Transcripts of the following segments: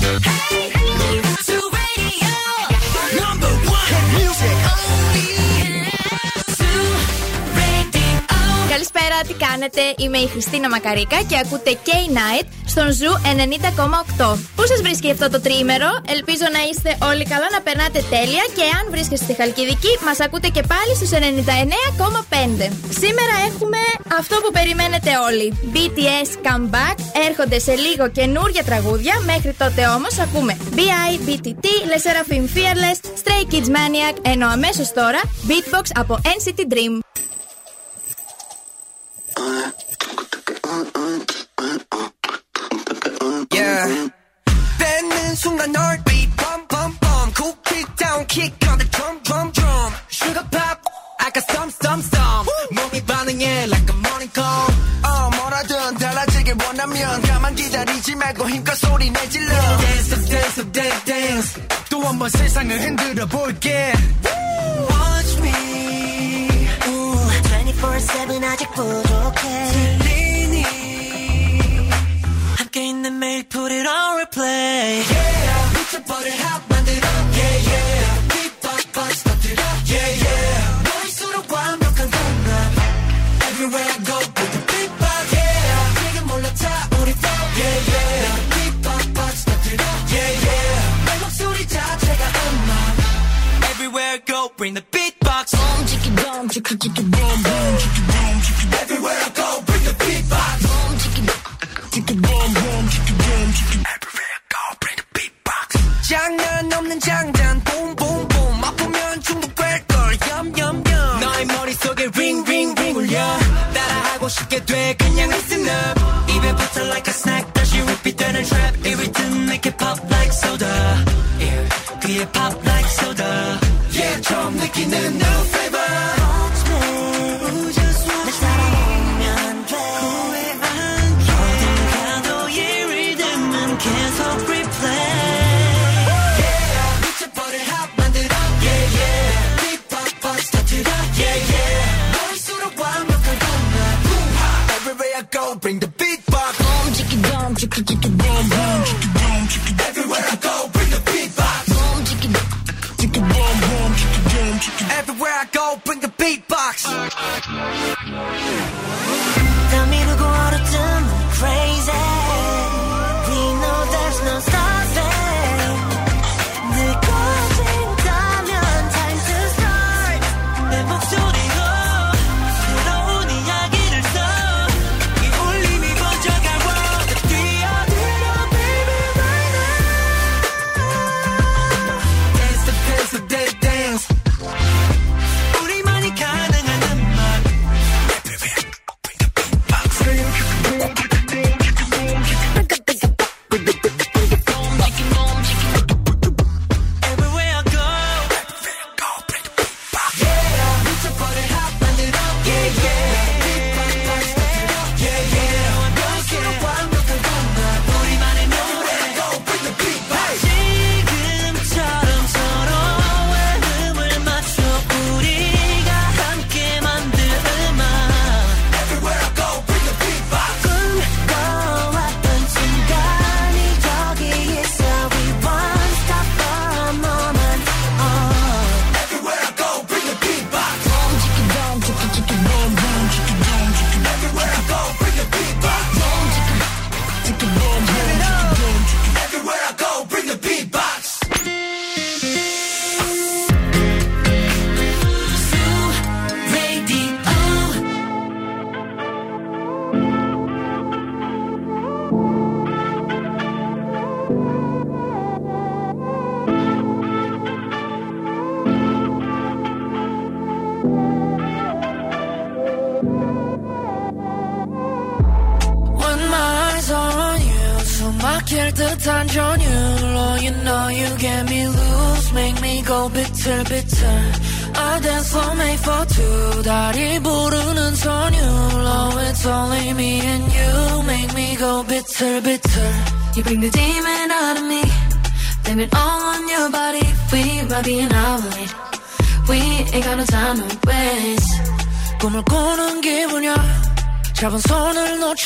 Hey, hey. Καλησπέρα, τι κάνετε; Είμαι η Χριστίνα Μακαρίκα και ακούτε K-Night στον Ζου 90,8. Πού σας βρίσκει αυτό το τρίμερο, ελπίζω να είστε όλοι καλά, να περνάτε τέλεια και αν βρίσκεστε στη Χαλκιδική, μας ακούτε και πάλι στους 99,5. Σήμερα έχουμε αυτό που περιμένετε όλοι. BTS Comeback έρχονται σε λίγο καινούργια τραγούδια. Μέχρι τότε όμως ακούμε BI, BTT, Le Seraphim Fearless, Stray Kids Maniac, ενώ αμέσως τώρα Beatbox από NCT Dream. kick on the drum drum drum sugar pop I got some some some 몸이 반응해 like a morning call 어 뭐라든 달라지길 원하면 가만 기다리지 말고 힘껏 소리 내질러 dance up dance up dance dance 또 한 번 세상을 흔들어 볼게 watch me 24-7 아직 부족해 들리니 함께 있는 매일 put it on replay yeah 미쳐버릴 핫 만들어 yeah yeah 빅박박 터뜨려 yeah yeah 너일수록 완벽한 공간 everywhere I go with the big bang yeah 지금 몰라타 우리 flow yeah yeah 빅박박 터뜨려 yeah yeah 내 목소리 자체가 음악 everywhere I go bring the beatbox boom chicky boom chicky chicky boom boom chicky boom chicky everywhere I go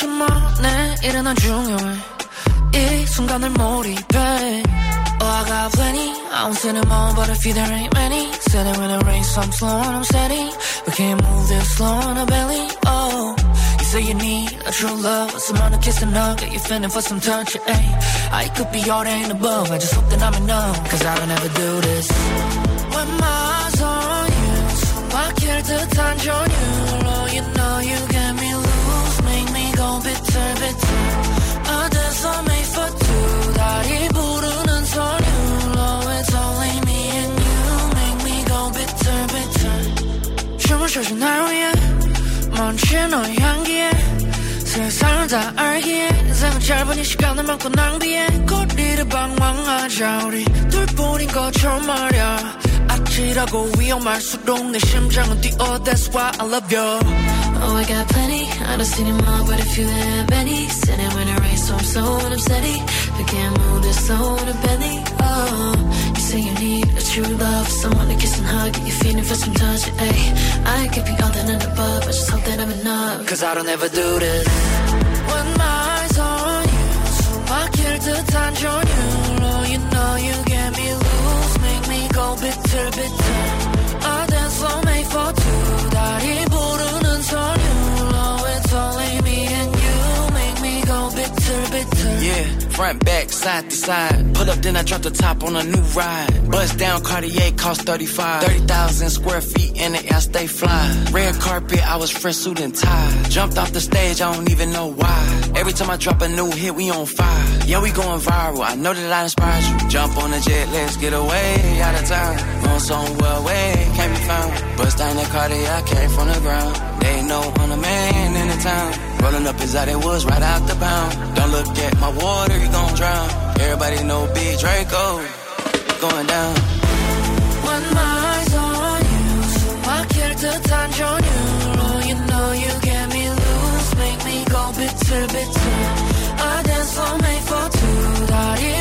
10만에 중요해. 이 순간을 몰입해. Oh, I got plenty. I won't send no more But I feel there ain't many. Said when it rains So I'm slow and I'm steady. We can't move this slow on a belly. Oh You say you need a true love. Someone to kiss and hug. Get you feeling for some touch Hey, I could be all that ain't above. I just hope that I'm enough. Cause I don't ever do this. When my eyes on you So I care to time on you. Oh, you know you me go bitter, bitter. A dance I made for two, 다리 부르는 전율. Oh, it's only me and you, make me go bitter, bitter. 춤을 춰준 날 위해, 멈춘 너의 향기에. 세상을 다 알기에 인생은 짧은 이 시간을 많고 낭비해 거리를 방황하자 우리 둘뿐인 것처럼 말야 아찔하고 위험할수록 내 심장은 뛰어 That's why I love you Oh, I got plenty. I don't see them all, but if you have any, sitting when I race, so I'm slow and I'm steady. But can't move this slow in a belly. Oh, you say you need a true love, someone to kiss and hug, get you feeling for some touch. Ay, I could be all that and above, but just hope that I'm enough. Cause I don't ever do this. When my eyes on you, so I care to touch on you. Oh, you know you get me loose, make me go bitter, bitter. I dance for made for two. Yeah, front, back, side to side. Pull up, then I drop the top on a new ride. Bust down, Cartier cost 35. 30,000 square feet in the air, stay fly. Red carpet, I was fresh suit and tie. Jumped off the stage, I don't even know why. Every time I drop a new hit, we on fire. Yeah, we going viral. I know that I inspired you. Jump on the jet, let's get away out of town. On somewhere away, can't be found. Bust down that Cartier, I came from the ground. They know I'm the man in the town. Rolling up is out it was right out the pound. Don't look at my water, you gon' drown. Everybody know Big Draco going down. When my eyes on you 숨막힐 듯한 전율 Oh, you know you get me loose Make me go bitter, bitter A dance flow made for two 다리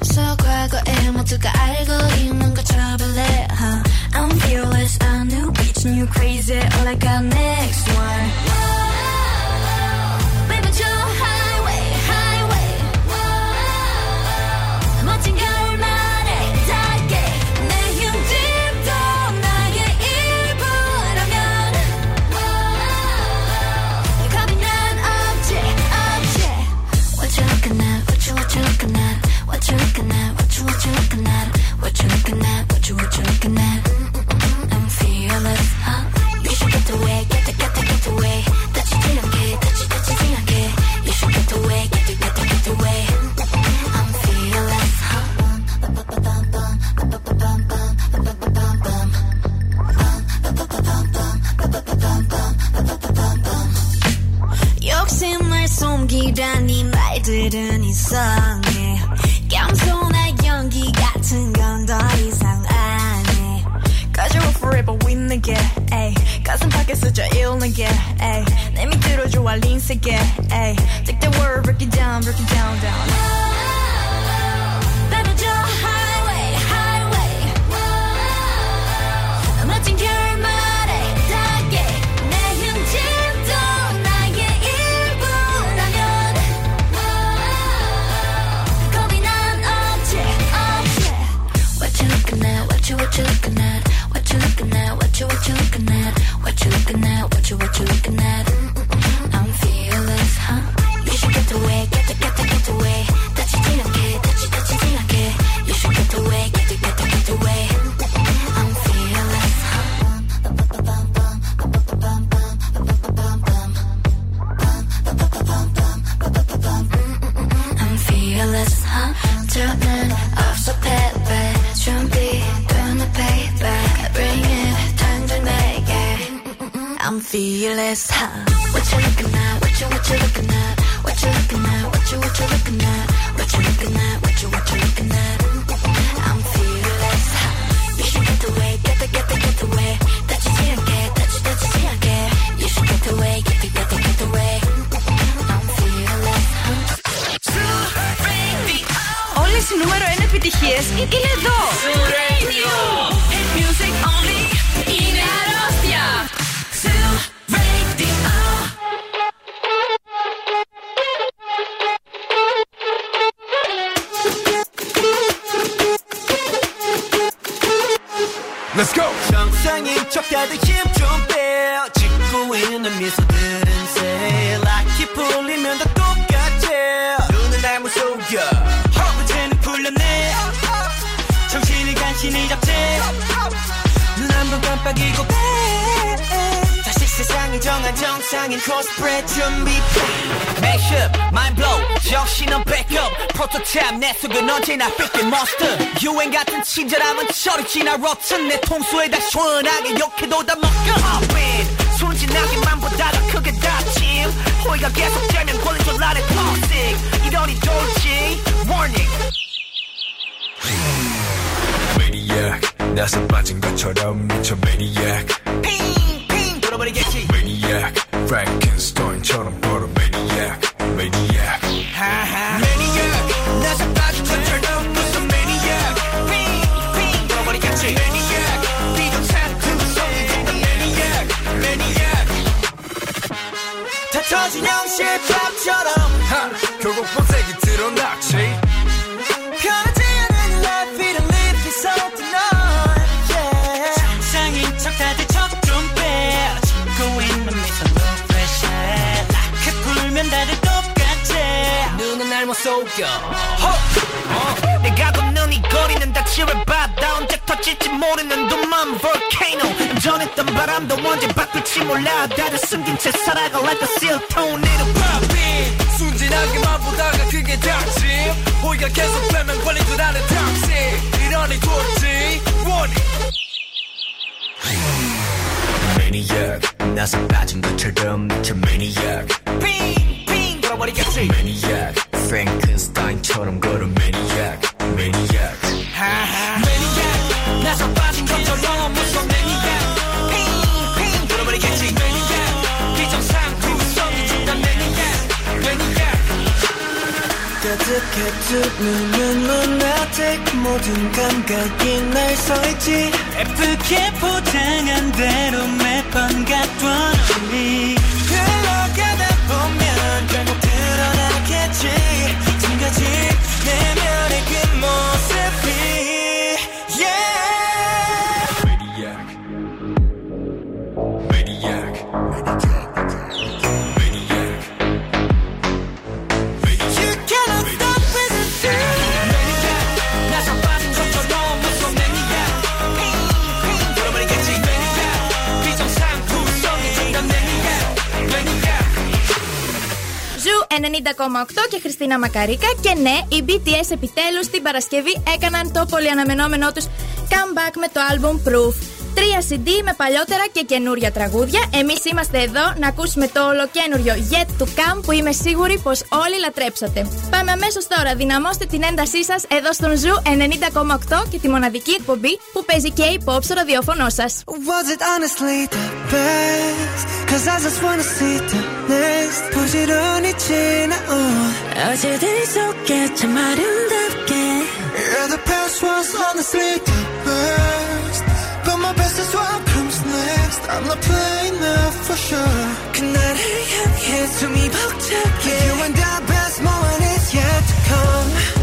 어 과거에 모두가 알고 있는 거 trouble huh? I'm fearless a new bitch new crazy all I got next one Bring it. I'm fearless huh? What you looking at? What you what you looking at? What you looking at? What you what you looking at? What you looking at? What you what you looking at? επιτυχίες είναι εδώ. Hit music only. Είναι αρρώστια. Zoo Radio. Let's go. 정상인 척 다들 힘 세상이 정한 정상인 코스프레 준비. Mashup, mind blow, 정신은 backup. 프로토타입 내 속은 언제나 뺏긴 monster. 유행 같은 친절함은 저리 지나 rotten. 내 통수에 다 시원하게 욕해도 다 먹여. Hop in, 순진하게만 보다 더 크게 다짐. 호의가 계속되면 권리 줄 아래 toxic. 이러니 돌지, warning. Maniac. 나서 빠진 것처럼 미쳐 maniac. 몰라 다들 숨긴 채 살아가 like a seal tornado pop in 순진하게만 보다가 그게 닥침. 호의가 계속되면 권리줄 아래 toxic. 이러니 돌지. warning. Maniac. 나서 빠진 것처럼 미쳐 maniac. 핑핑 돌아버리겠지 Maniac. 눈은 lunatic 모든 감각이 날 서있지. 예쁘게 포장한 대로 και Χριστίνα Μακαρίκα. Και ναι, οι BTS επιτέλους την Παρασκευή έκαναν το πολύ αναμενόμενό τους comeback με το album Proof. Τρία CD με παλιότερα και καινούρια τραγούδια. Εμεί είμαστε εδώ να ακούσουμε το ολοκένουριο Yet to Come που είμαι σίγουρη πω όλοι λατρέψατε. Πάμε αμέσω τώρα. Δυναμώστε την έντασή σα εδώ στον Ζου 90,8 και τη μοναδική εκπομπή που παίζει και υπόψη στο ραδιόφωνο σα. Was it honestly the best? Cause I just wanna see the next 부지런히 지나온 어제들 속에 참 아름답게 Yeah, the past was honestly the best But my best is what comes next I'm not playing now for sure 그날을 향해 숨이 벅차게 You and the best moment is yet to come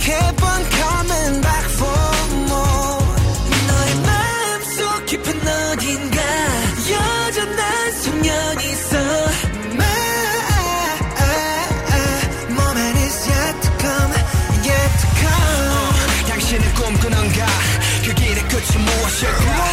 kept on coming back for more 너의 마음속 깊은 어딘가 여전한 소년이 있어 My moment is yet to come yet to come 당신은 꿈꾸는가 그 길의 끝이 무엇일까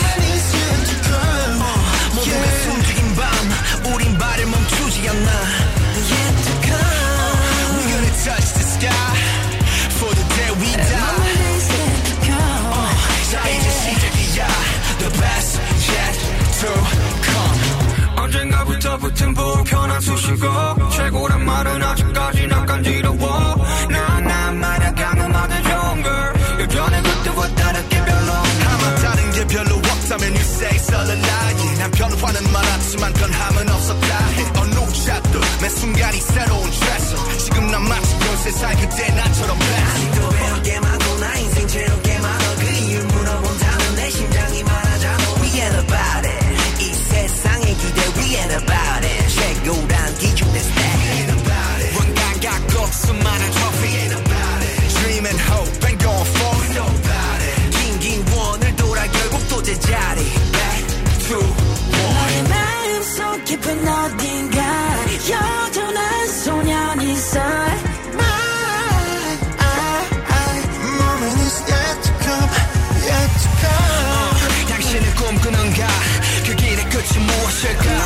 난 수식어 최고란 말은 아직까지 난 간지러워 나나 말야 강음하던 좋은 걸 여전히 그때와 다르게 별로 아마 다른 게 별로 없다면 you say it's check out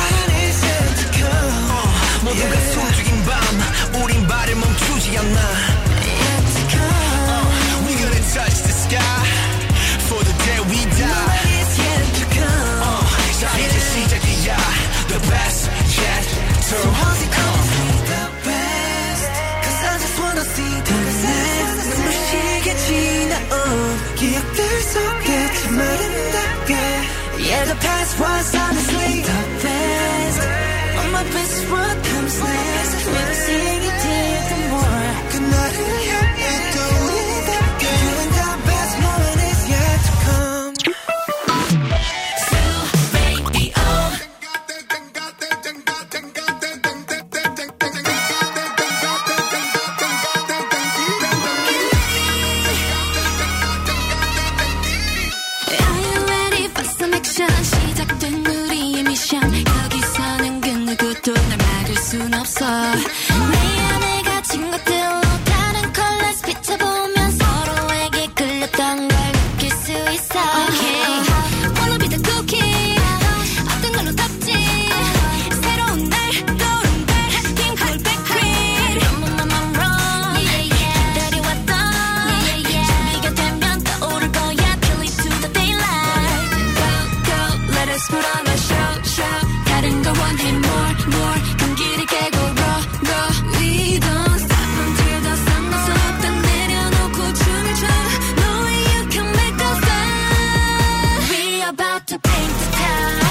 time.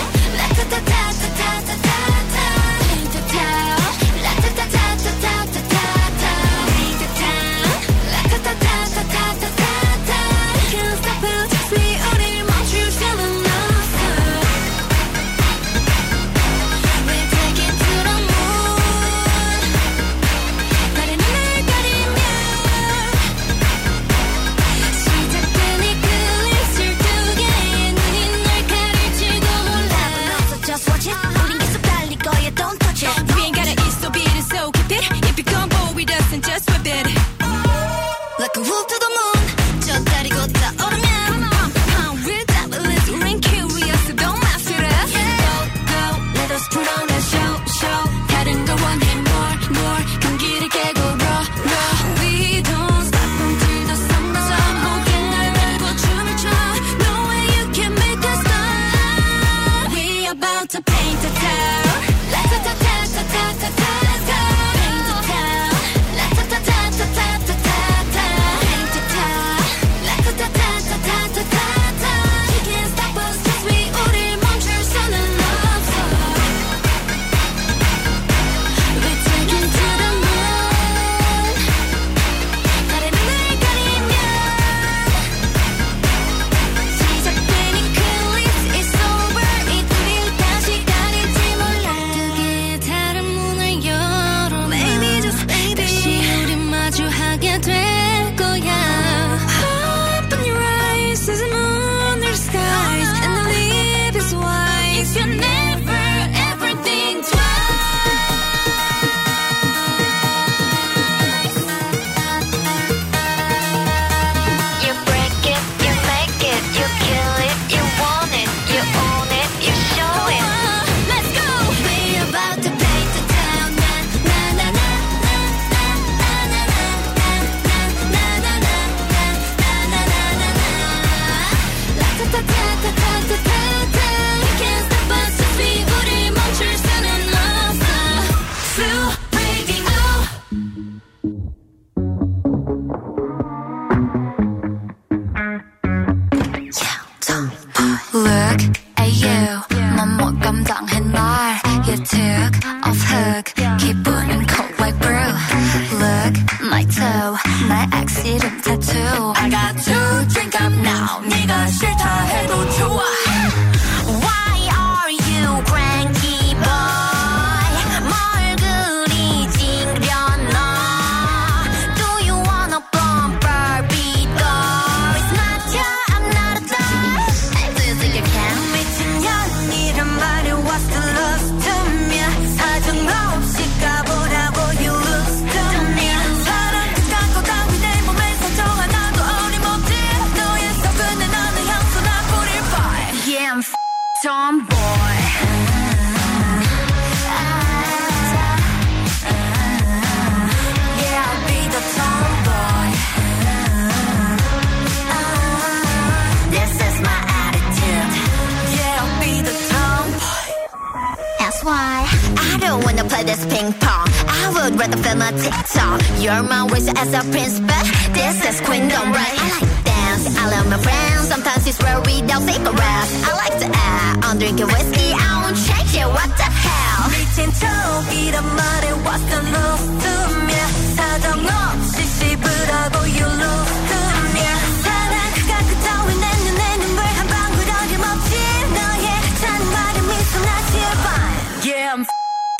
just ping pong. I would rather film a TikTok. You're my wish as a prince, but this is queendom, right? I like dance, I love my friends. Sometimes it's rare without cigarettes. I like to act, I'm drinking whiskey. I won't change it, what the hell? 미친 척이란 말에 what's the love to me 사정없이 씹으라고 you lose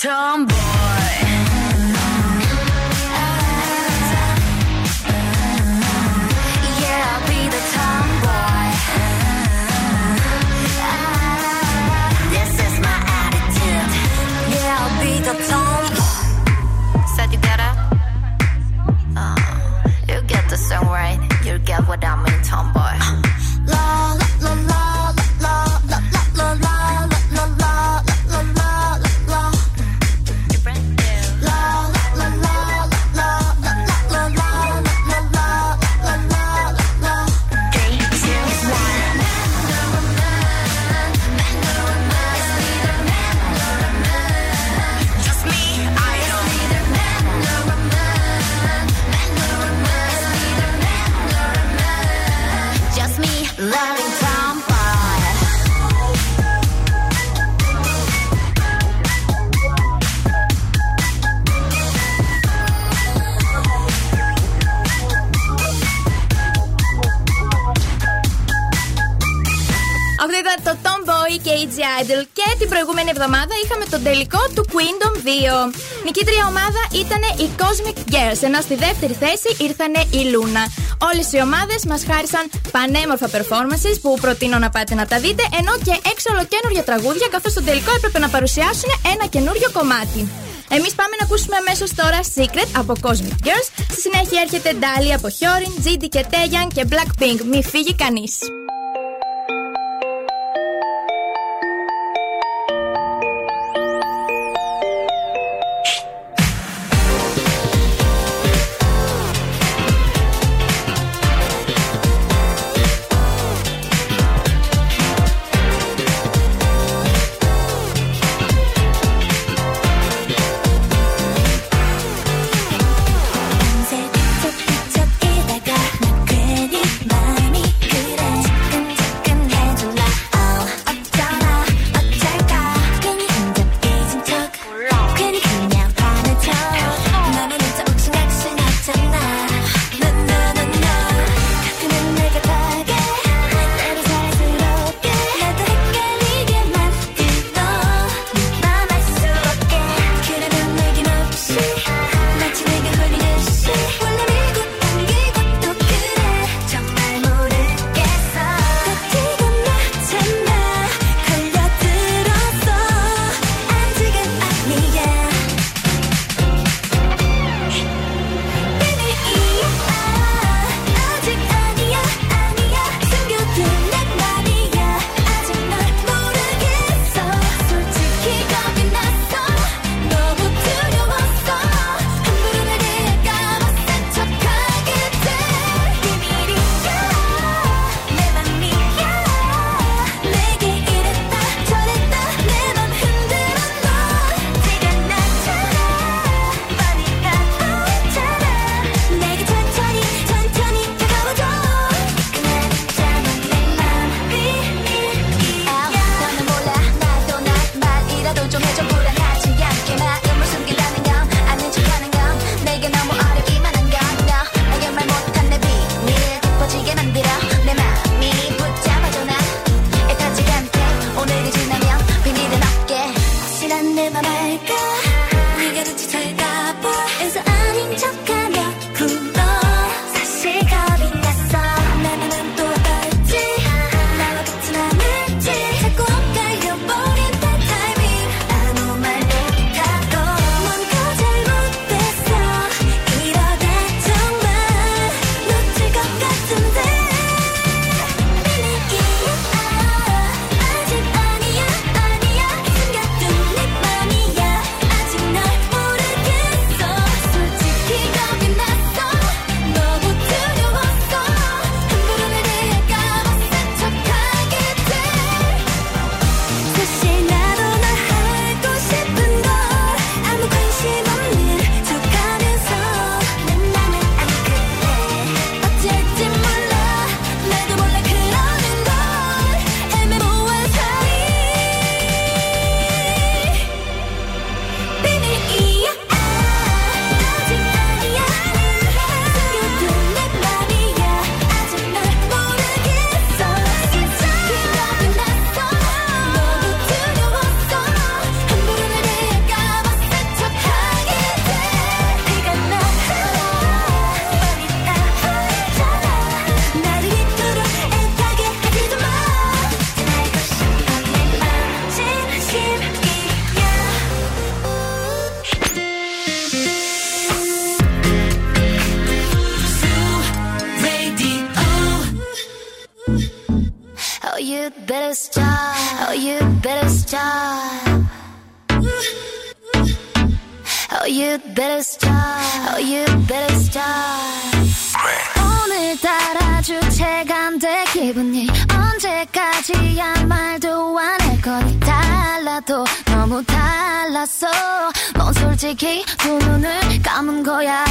Tomboy Yeah, I'll be the tomboy. This is my attitude. Yeah, I'll be the tomboy. Said you get it? Uh, you get the song right. You get what I mean, tomboy. Idol. Και την προηγούμενη εβδομάδα είχαμε τον τελικό του Queendom 2. Νικήτρια ομάδα ήταν οι Cosmic Girls, ενώ στη δεύτερη θέση ήρθανε η Luna. Όλες οι ομάδες μας χάρισαν πανέμορφα performances που προτείνω να πάτε να τα δείτε, ενώ και έξω ολοκένουργια τραγούδια, καθώς στο τελικό έπρεπε να παρουσιάσουν ένα καινούριο κομμάτι. Εμείς πάμε να ακούσουμε αμέσως τώρα Secret από Cosmic Girls. Στη συνέχεια έρχεται Dali από Hyorin, Jindy και Taeyan και Blackpink. Μη φύγει κανείς. 솔직히 두 눈을 감은 거야.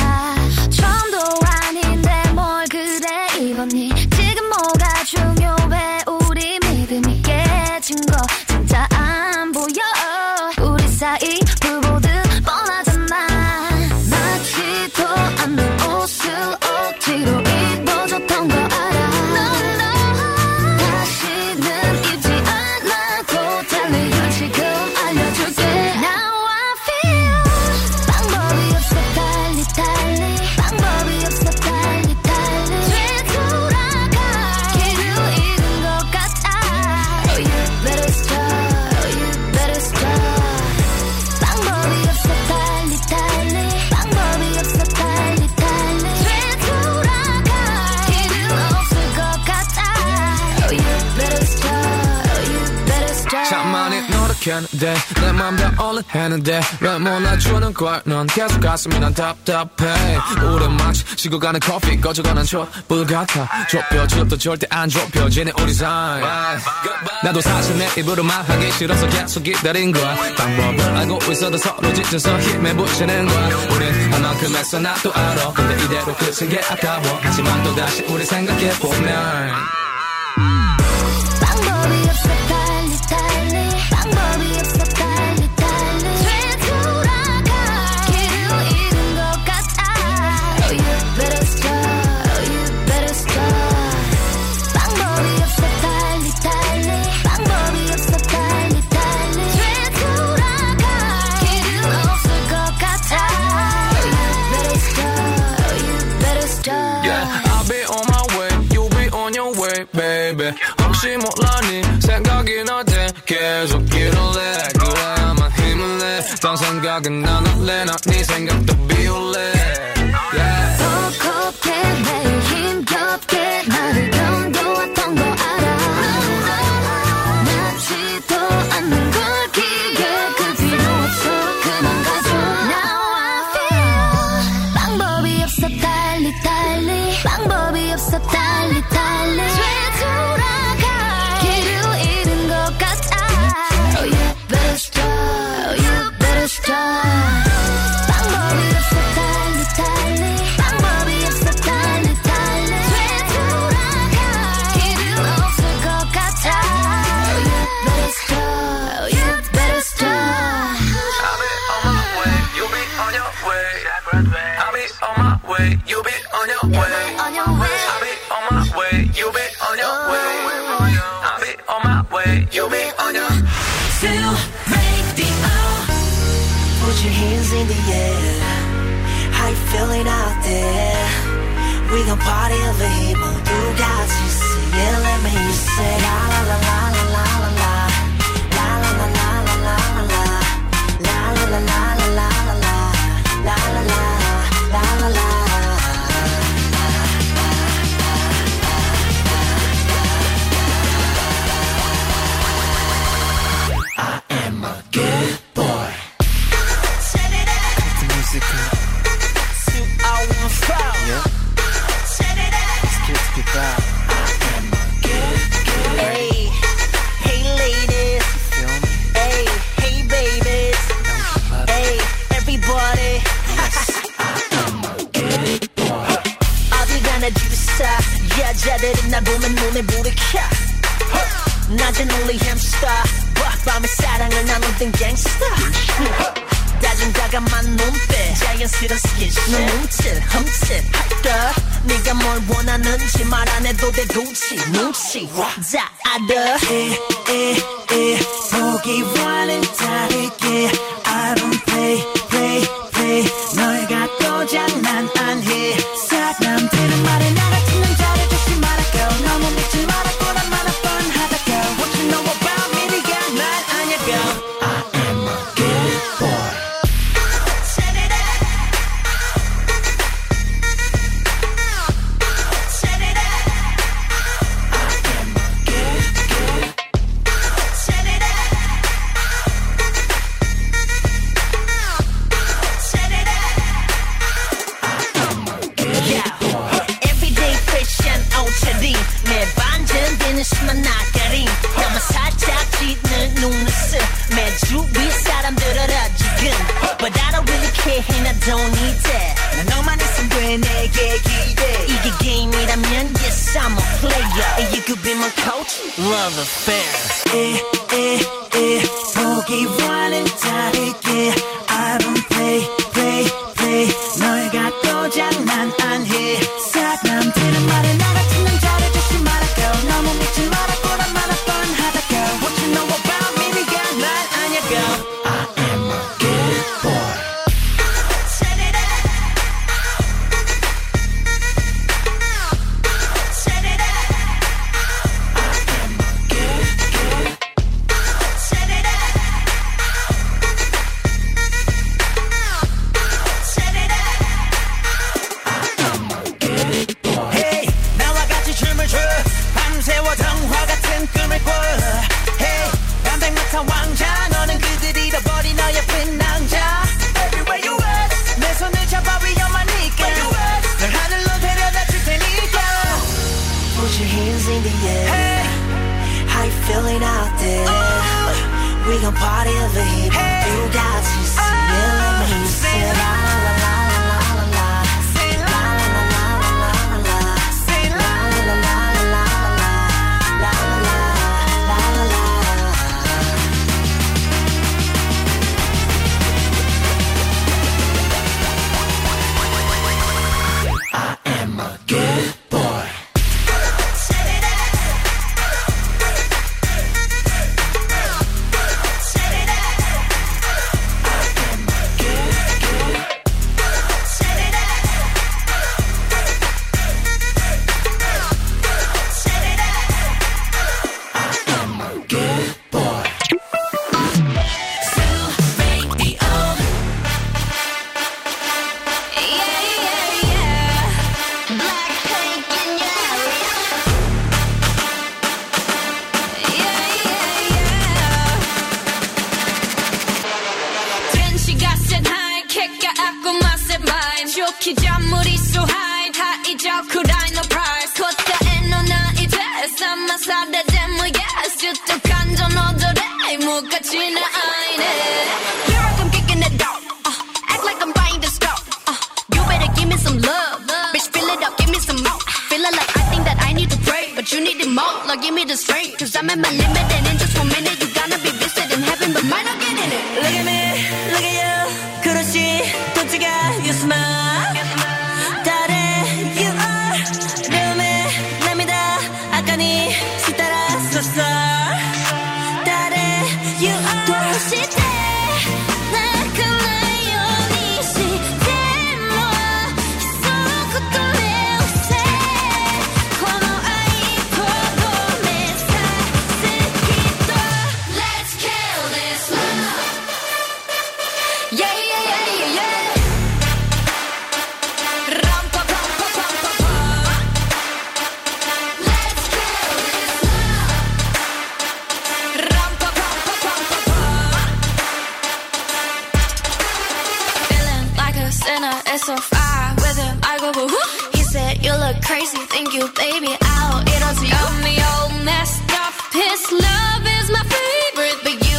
처음도 아닌데 뭘 그래 입었니. 지금 뭐가 중요해 우리 믿음 있게 친거. 진짜 안 보여. 우리 사이 캔데 내 맘대 얼른 했는데 왜 몰라주는 거야 넌 계속 가슴이 난 답답해. 우린 마치 지고 가는 커피 꺼져가는 촛불 같아. 좁혀져도 절대 안 좁혀지는 우리 사이 나도 사실 내 입으로 말하기 싫어서 계속 기다린 거야. 방법을 알고 있어도 서로 지쳐서 힘에 붙이는 거야. 우린 한 만큼 했어 나도 알아. 근데 이대로 끝인 게 아까워. 하지만 또다시 우리 생각해보면. 뻔히 생각이 날땐 계속 이럴래 그래야만 힘을 내딴 생각은 안 할래 난네 생각도 비울래 yeah. 더 곱게 내 힘겹게 We gon' party over here, but you got to see it. Let me say la la la la. 하지만 안 해도 돼 눈치 눈치 자 아들 에에에 보기와는 다르게 baby out. It doesn't own me old, messed up. His love is my favorite, but you.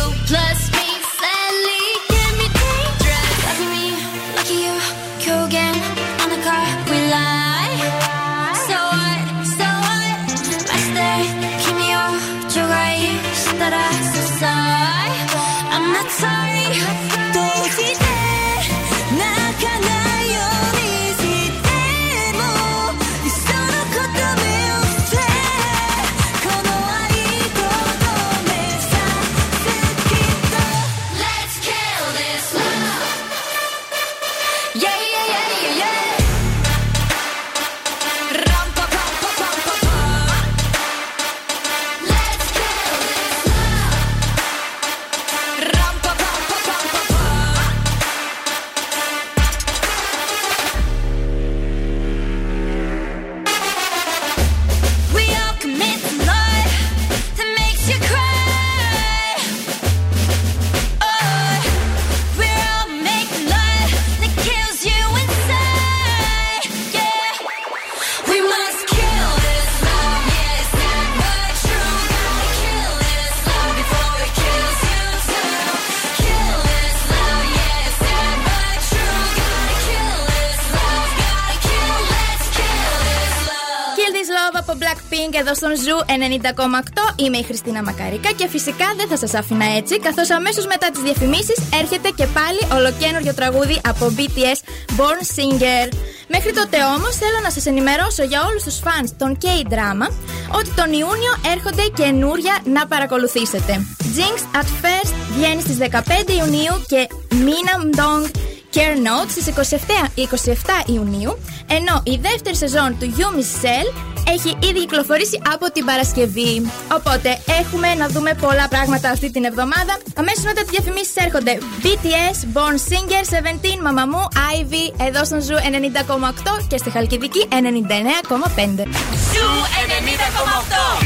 Εδώ στον Ζου 90,8. Είμαι η Χριστίνα Μακαρίκα και φυσικά δεν θα σας άφηνα έτσι, καθώς αμέσως μετά τις διαφημίσεις έρχεται και πάλι ολοκένουργιο τραγούδι από BTS Born Singer. Μέχρι τότε όμως θέλω να σας ενημερώσω για όλους τους fans των K-drama ότι τον Ιούνιο έρχονται καινούρια να παρακολουθήσετε. Jinx at First βγαίνει στις 15 Ιουνίου και Minam Dong Care Note στις 27, 27 Ιουνίου, ενώ η δεύτερη σεζόν του Yumi Cell έχει ήδη κυκλοφορήσει από την Παρασκευή. Οπότε έχουμε να δούμε πολλά πράγματα αυτή την εβδομάδα. Αμέσως μετά τις διαφημίσεις έρχονται BTS, Born Singer, 17, Mamamoo, Ivy, εδώ στον Ζου 90,8 και στη Χαλκιδική 99,5. Ζου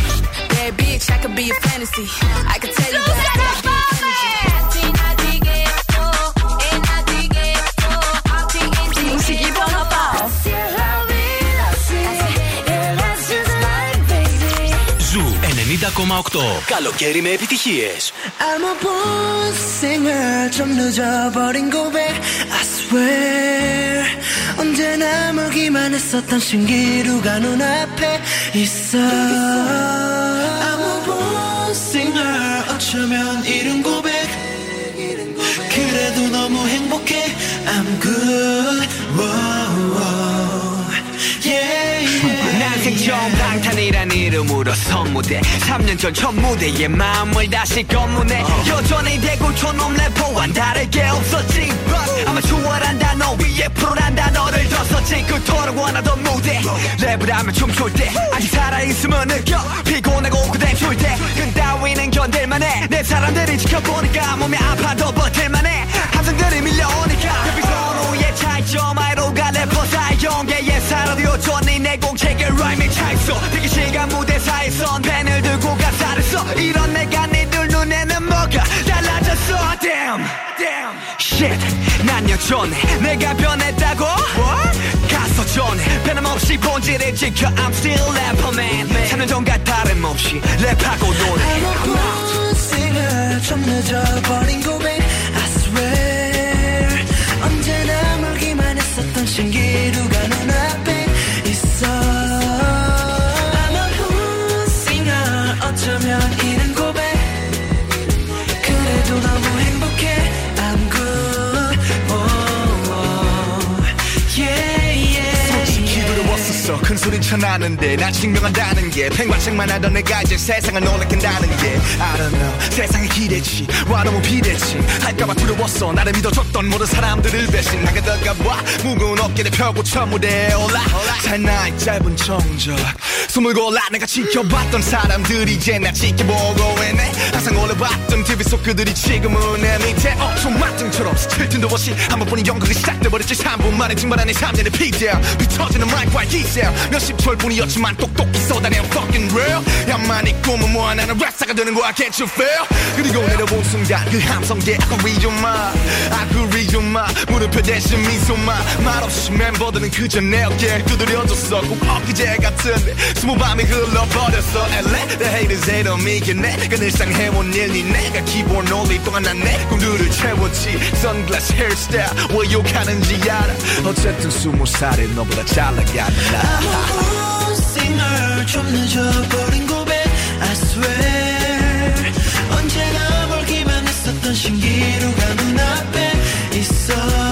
90,8 Bad bitch, I could be a fantasy. I could tell you that. Καλοκαίρι με επιτυχίες. I'm a born singer 좀 늦어버린 고백 I swear 언제나 멀기만 했었던 신기루가 눈앞에 있어 I'm a born singer 어쩌면 이른 고백 그래도 너무 행복해 I'm good 방탄이란 이름으로 선무대 3년 전 첫 무대에 마음을 다시 검문해. 여전히 대구 촌놈 래퍼와는 다르게 없었지. But 아마 추월한 단어 위에 프로란 단어를 뒀었지. 그토록 원하던 무대 랩을 하며 춤출 때 아직 살아있음을 느껴. 피곤하고 그대출 때그 따위는 견딜만해. 내 사람들이 지켜보니까 몸이 아파도 버틸만해 공책에 라임이 차있어 시간 무대사에선 펜을 들고 가사를 써 이런 내가 니들 눈에는 뭐가 달라졌어. Damn Damn. Shit 난 여전해. 내가 변했다고? What? 가서 전해. 변함없이 본질을 지켜. I'm still rapper man 3년 전과 다름없이 랩하고 노래. I'm a born singer 좀 늦어버린 고백 쳐나는데 날 증명한다는 게 팽과책만 하던 내가 이제 세상을 놀래킨다는 게. I don't know. 세상에 기대치. 와 너무 비대치. 할까봐 두려웠어. 나를 믿어줬던 모든 사람들을 배신하게 될까봐 무거운 어깨를 펴고 첫 무대에 올라. 잘나이 짧은 정적. 숨을 골라. 내가 지켜봤던 사람들이 이제 나 지켜보고 있네. 항상 올려봤던 TV 속 그들이 지금은 내 밑에 엄청 막등처럼 스칠 틈도 없이 한 번뿐인 연극이 시작돼버렸지. 3분 만에 증발한 내 3년의 피자 비터지는 마이크와 기세 몇십 철뿐이었지만 똑똑히 쏟아낸 fucking real. 야만 이 꿈은 뭐 하나는 랩사가 되는 거야 can't you feel? 그리고 내려본 순간 그 함성계 아구리 좀마 아구리 좀마. 무릎표 대신 미소마. 말없이 멤버들은 그저 내 어깨 두드려줬어. 꼭 엊그제 같은데 스무 밤이 흘러버렸어. LA The haters hate on me 그 늘상 해온 일니 내가 기본 올리 동안 난내 꿈들을 채웠지. 선글라스 헤어스타일 왜 욕하는지 알아. 어쨌든 스무 살에 너보다 잘 나가는 나 born singer 좀 늦어버린 고백 I swear. 언제나 멀기만 했었던 신기루가 눈앞에 있어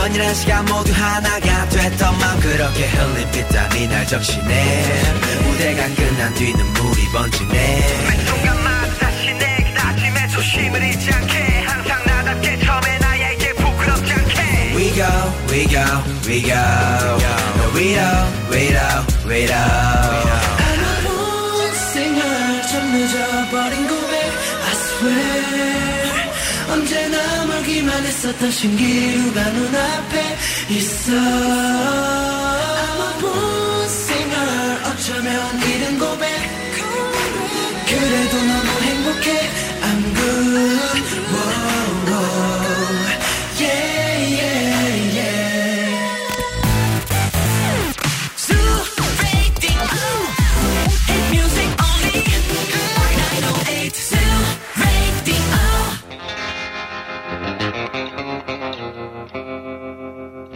년이란 시간 모두 하나가 됐던 맘 그렇게 흘린 빗땀이 날 적시네 무대가 끝난 뒤 눈물이 번지네. 매 순간마다 다시 내 다짐에 조심을 잊지 않게 항상 나답게 처음에 나에게 부끄럽지 않게. We go, we go, we go. No, we don't, we don't, we don't born singer 좀 늦어버린 고백 I swear. 언제나 멀기만 했었던 신기루가 눈앞에 있어 I'm a born singer 어쩌면 이른 고백 그래도 너무 행복해 I'm good Whoa, whoa. Yeah, yeah, yeah.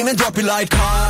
scream and drop it like car.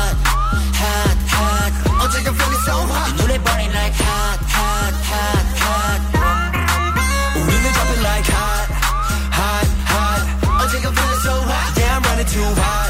wanted to.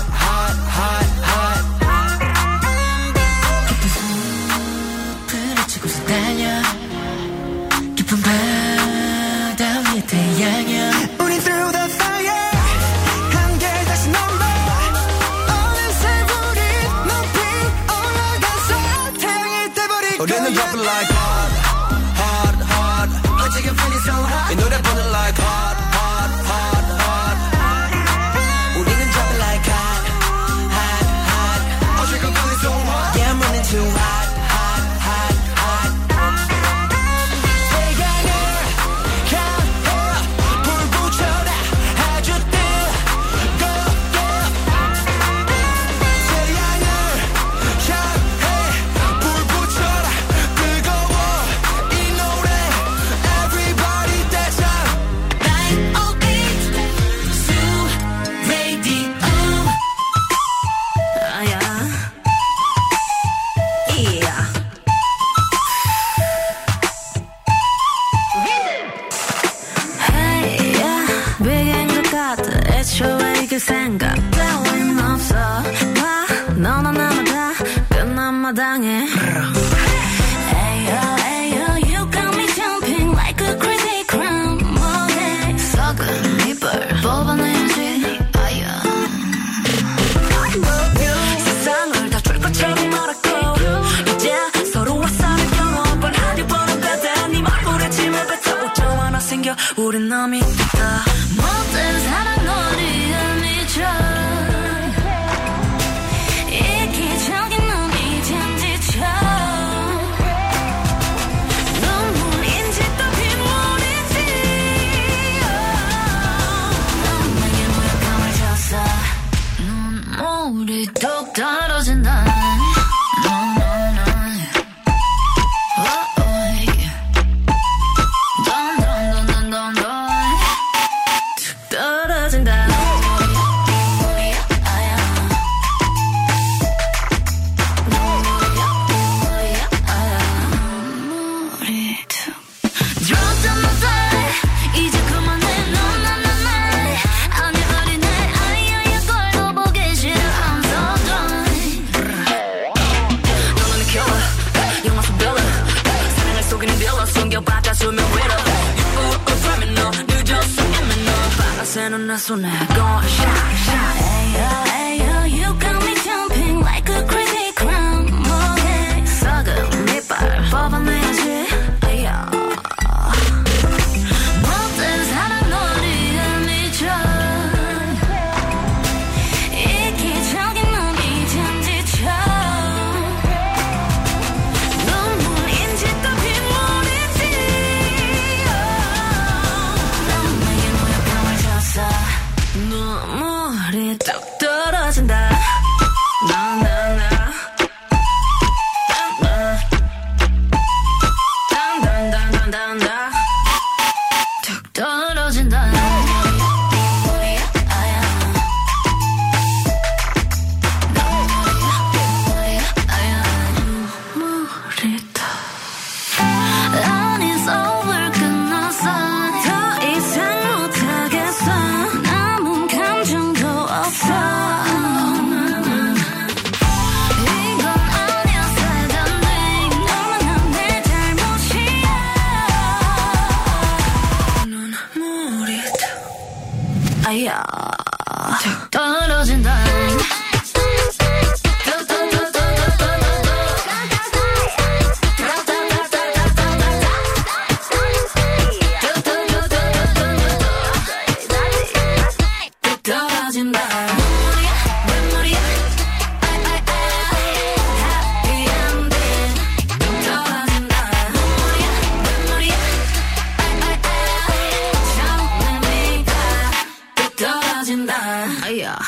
Tanga. 小清。哎呀。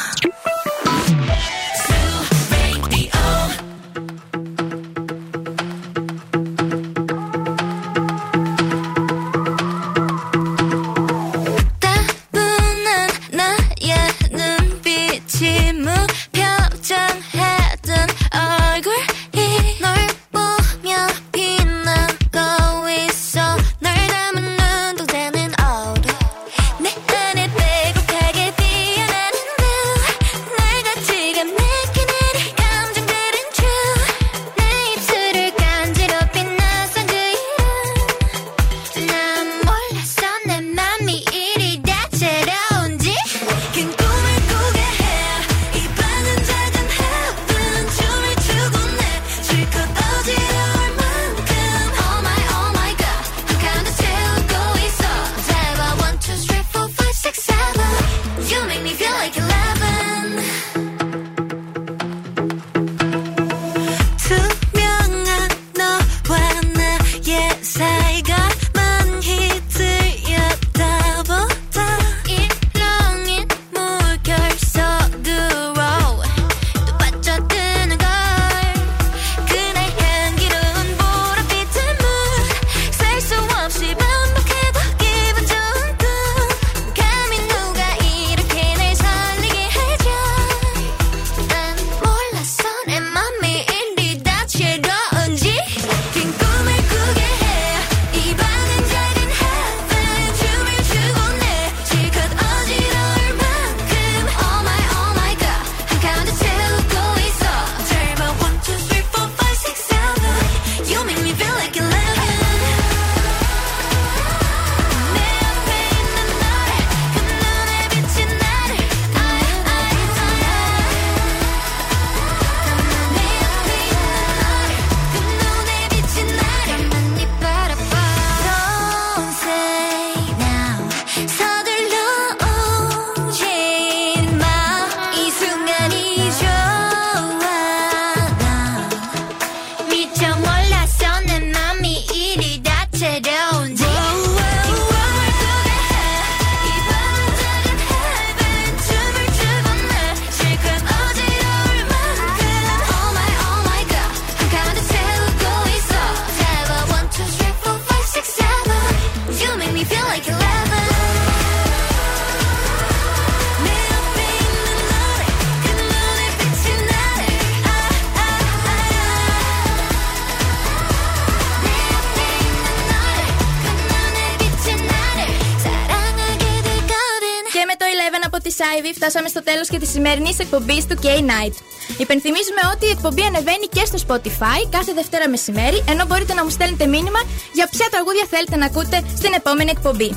Φτάσαμε στο τέλος και της σημερινής εκπομπής του K-Night. Υπενθυμίζουμε ότι η εκπομπή ανεβαίνει και στο Spotify κάθε Δευτέρα μεσημέρι, ενώ μπορείτε να μου στέλνετε μήνυμα για ποια τραγούδια θέλετε να ακούτε στην επόμενη εκπομπή.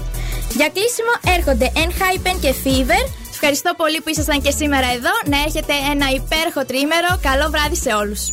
Για κλείσιμο έρχονται Enhypen και Fever. Ευχαριστώ πολύ που ήσασταν και σήμερα εδώ. Να έχετε ένα υπέροχο τρίμερο. Καλό βράδυ σε όλους.